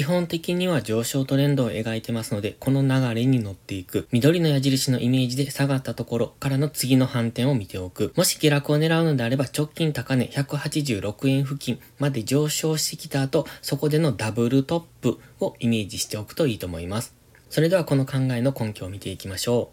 基本的には上昇トレンドを描いてますので、この流れに乗っていく。緑の矢印のイメージで下がったところからの次の反転を見ておく。もし下落を狙うのであれば直近高値186円付近まで上昇してきた後、そこでのダブルトップをイメージしておくといいと思います。それではこの考えの根拠を見ていきましょ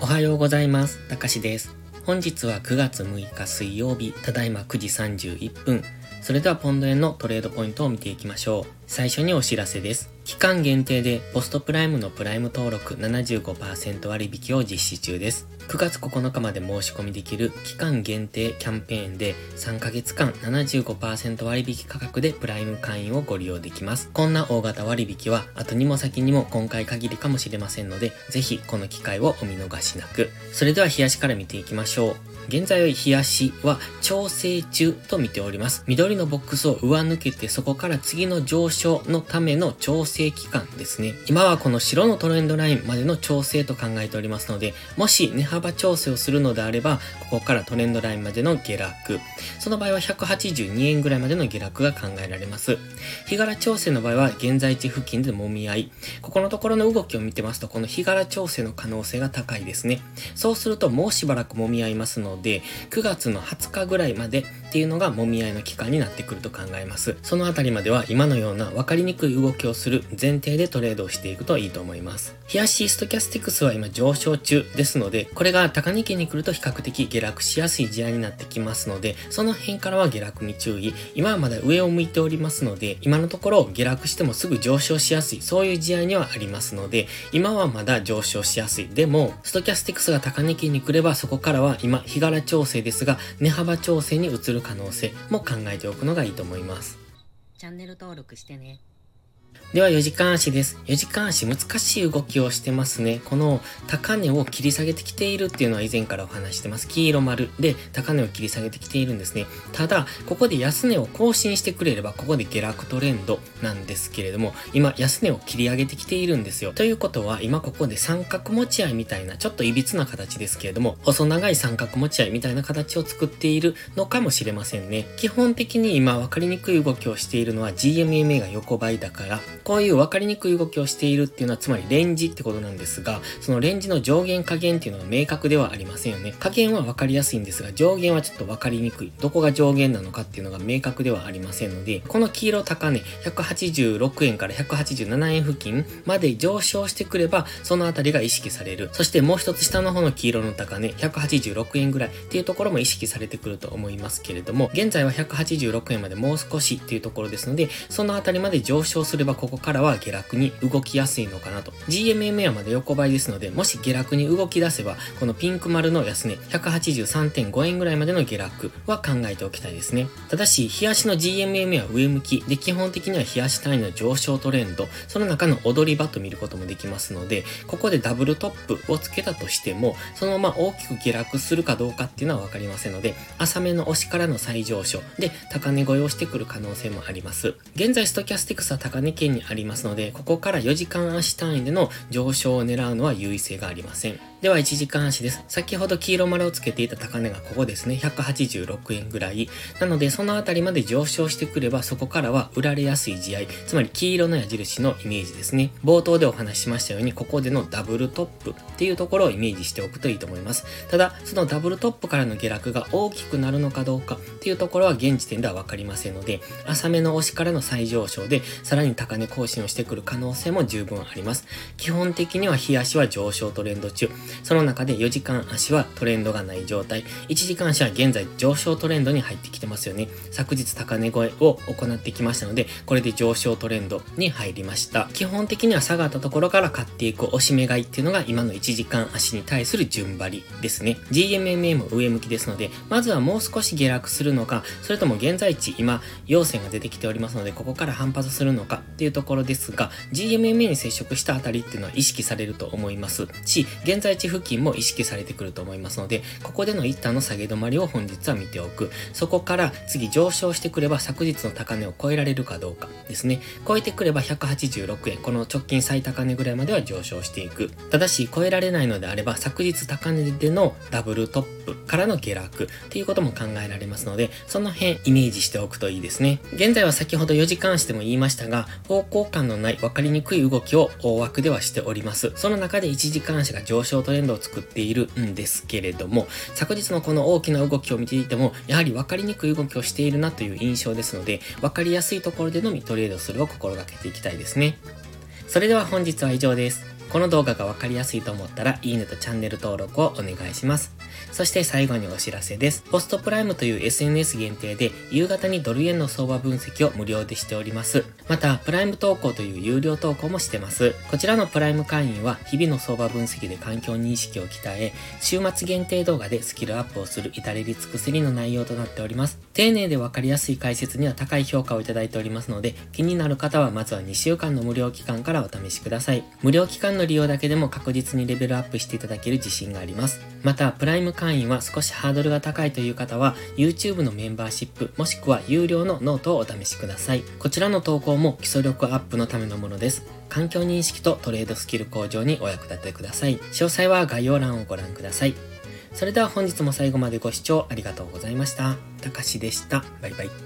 う。おはようございます。たかしです。本日は9月6日水曜日、ただいま9時31分。それではポンド円のトレードポイントを見ていきましょう。最初にお知らせです。期間限定でポストプライムのプライム登録75%割引を実施中です。9月9日まで申し込みできる期間限定キャンペーンで3ヶ月間75%割引価格でプライム会員をご利用できます。こんな大型割引は後にも先にも今回限りかもしれませんので、ぜひこの機会をお見逃しなく。それでは冷やしから見ていきましょう。現在は冷やしは調整中と見ております。緑のボックスを上抜けてそこから次の上昇のための調整期間ですね。今はこの白のトレンドラインまでの調整と考えておりますので、もし値幅調整をするのであれば、ここからトレンドラインまでの下落。その場合は182円ぐらいまでの下落が考えられます。日柄調整の場合は現在地付近で揉み合い。ここのところの動きを見てますと、この日柄調整の可能性が高いですね。そうするともうしばらく揉み合いますので、で9月の20日ぐらいまでっていうのが揉み合いの期間になってくると考えます。そのあたりまでは今のような分かりにくい動きをする前提でトレードをしていくといいと思います。冷やしストキャスティクスは今上昇中ですので、これが高値圏に来ると比較的下落しやすい試合になってきますので、その辺からは下落に注意。今はまだ上を向いておりますので、今のところ下落してもすぐ上昇しやすい、そういう試合にはありますので、今はまだ上昇しやすい。でも、ストキャスティクスが高値圏に来ればそこからは今、日柄調整ですが、値幅調整に移る可能性も考えておくのがいいと思います。チャンネル登録してね。では4時間足です。4時間足難しい動きをしてますね。この高値を切り下げてきているっていうのは以前からお話してます。黄色丸で高値を切り下げてきているんですね。ただ、ここで安値を更新してくれれば、ここで下落トレンドなんですけれども、今安値を切り上げてきているんですよ。ということは、今ここで三角持ち合いみたいな、ちょっと歪な形ですけれども、細長い三角持ち合いみたいな形を作っているのかもしれませんね。基本的に今分かりにくい動きをしているのは GMMA が横ばいだから、こういう分かりにくい動きをしているっていうのはつまりレンジってことなんですが、そのレンジの上限下限っていうのは明確ではありませんよね。下限は分かりやすいんですが、上限はちょっと分かりにくい。どこが上限なのかっていうのが明確ではありませんので、この黄色高値、186円から187円付近まで上昇してくれば、そのあたりが意識される。そしてもう一つ下の方の黄色の高値、186円ぐらいっていうところも意識されてくると思いますけれども、現在は186円までもう少しっていうところですので、そのあたりまで上昇すればここからは下落に動きやすいのかなと。GMMA はまだ横ばいですので、もし下落に動き出せば、このピンク丸の安値、183.5円ぐらいまでの下落は考えておきたいですね。ただし、日足の GMMA は上向きで、基本的には日足単位の上昇トレンド、その中の踊り場と見ることもできますので、ここでダブルトップをつけたとしても、そのまま大きく下落するかどうかっていうのはわかりませんので、浅めの押しからの再上昇で高値超えをしてくる可能性もあります。現在ストキャスティクスは高値圏にありますので、ここから4時間足単位での上昇を狙うのは優位性がありません。では1時間足です。先ほど黄色丸をつけていた高値がここですね。186円ぐらい。なのでそのあたりまで上昇してくればそこからは売られやすい試合。つまり黄色の矢印のイメージですね。冒頭でお話ししましたようにここでのダブルトップっていうところをイメージしておくといいと思います。ただそのダブルトップからの下落が大きくなるのかどうかっていうところは現時点ではわかりませんので、浅めの押しからの再上昇でさらに高値更新をしてくる可能性も十分あります。基本的には日足は上昇トレンド中。その中で4時間足はトレンドがない状態。1時間足は現在上昇トレンドに入ってきてますよね。昨日高値超えを行ってきましたので、これで上昇トレンドに入りました。基本的には下がったところから買っていく押し目買いっていうのが今の1時間足に対する順張りですね。GMMA も上向きですので、まずはもう少し下落するのか、それとも現在地今、陽線が出てきておりますので、ここから反発するのかっていうところですが、GMMA に接触したあたりっていうのは意識されると思いますし、現在値付近も意識されてくると思いますので、ここでの一旦の下げ止まりを本日は見ておく。そこから次上昇してくれば昨日の高値を超えられるかどうかですね。超えてくれば186円、この直近最高値ぐらいまでは上昇していく。ただし超えられないのであれば昨日高値でのダブルトップからの下落っていうことも考えられますので、その辺イメージしておくといいですね。現在は先ほど4時間足でも言いましたが、方向感のない分かりにくい動きを大枠ではしております。その中で1時間足が上昇トレンドを作っているんですけれども、昨日のこの大きな動きを見ていても、やはり分かりにくい動きをしているなという印象ですので、分かりやすいところでのみトレードするを心がけていきたいですね。それでは本日は以上です。この動画がわかりやすいと思ったら、いいねとチャンネル登録をお願いします。そして最後にお知らせです。ポストプライムという SNS 限定で、夕方にドル円の相場分析を無料でしております。また、プライム投稿という有料投稿もしてます。こちらのプライム会員は、日々の相場分析で環境認識を鍛え、週末限定動画でスキルアップをする至れり尽くせりの内容となっております。丁寧でわかりやすい解説には高い評価をいただいておりますので、気になる方はまずは2週間の無料期間からお試しください。無料期の利用だけでも確実にレベルアップしていただける自信があります。また、プライム会員は少しハードルが高いという方は、YouTube のメンバーシップ、もしくは有料のノートをお試しください。こちらの投稿も基礎力アップのためのものです。環境認識とトレードスキル向上にお役立てください。詳細は概要欄をご覧ください。それでは本日も最後までご視聴ありがとうございました。たかしでした。バイバイ。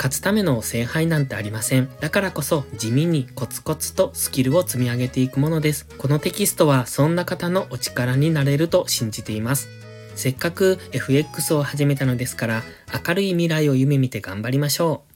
勝つための聖杯なんてありません。だからこそ地味にコツコツとスキルを積み上げていくものです。このテキストはそんな方のお力になれると信じています。せっかく FX を始めたのですから明るい未来を夢見て頑張りましょう。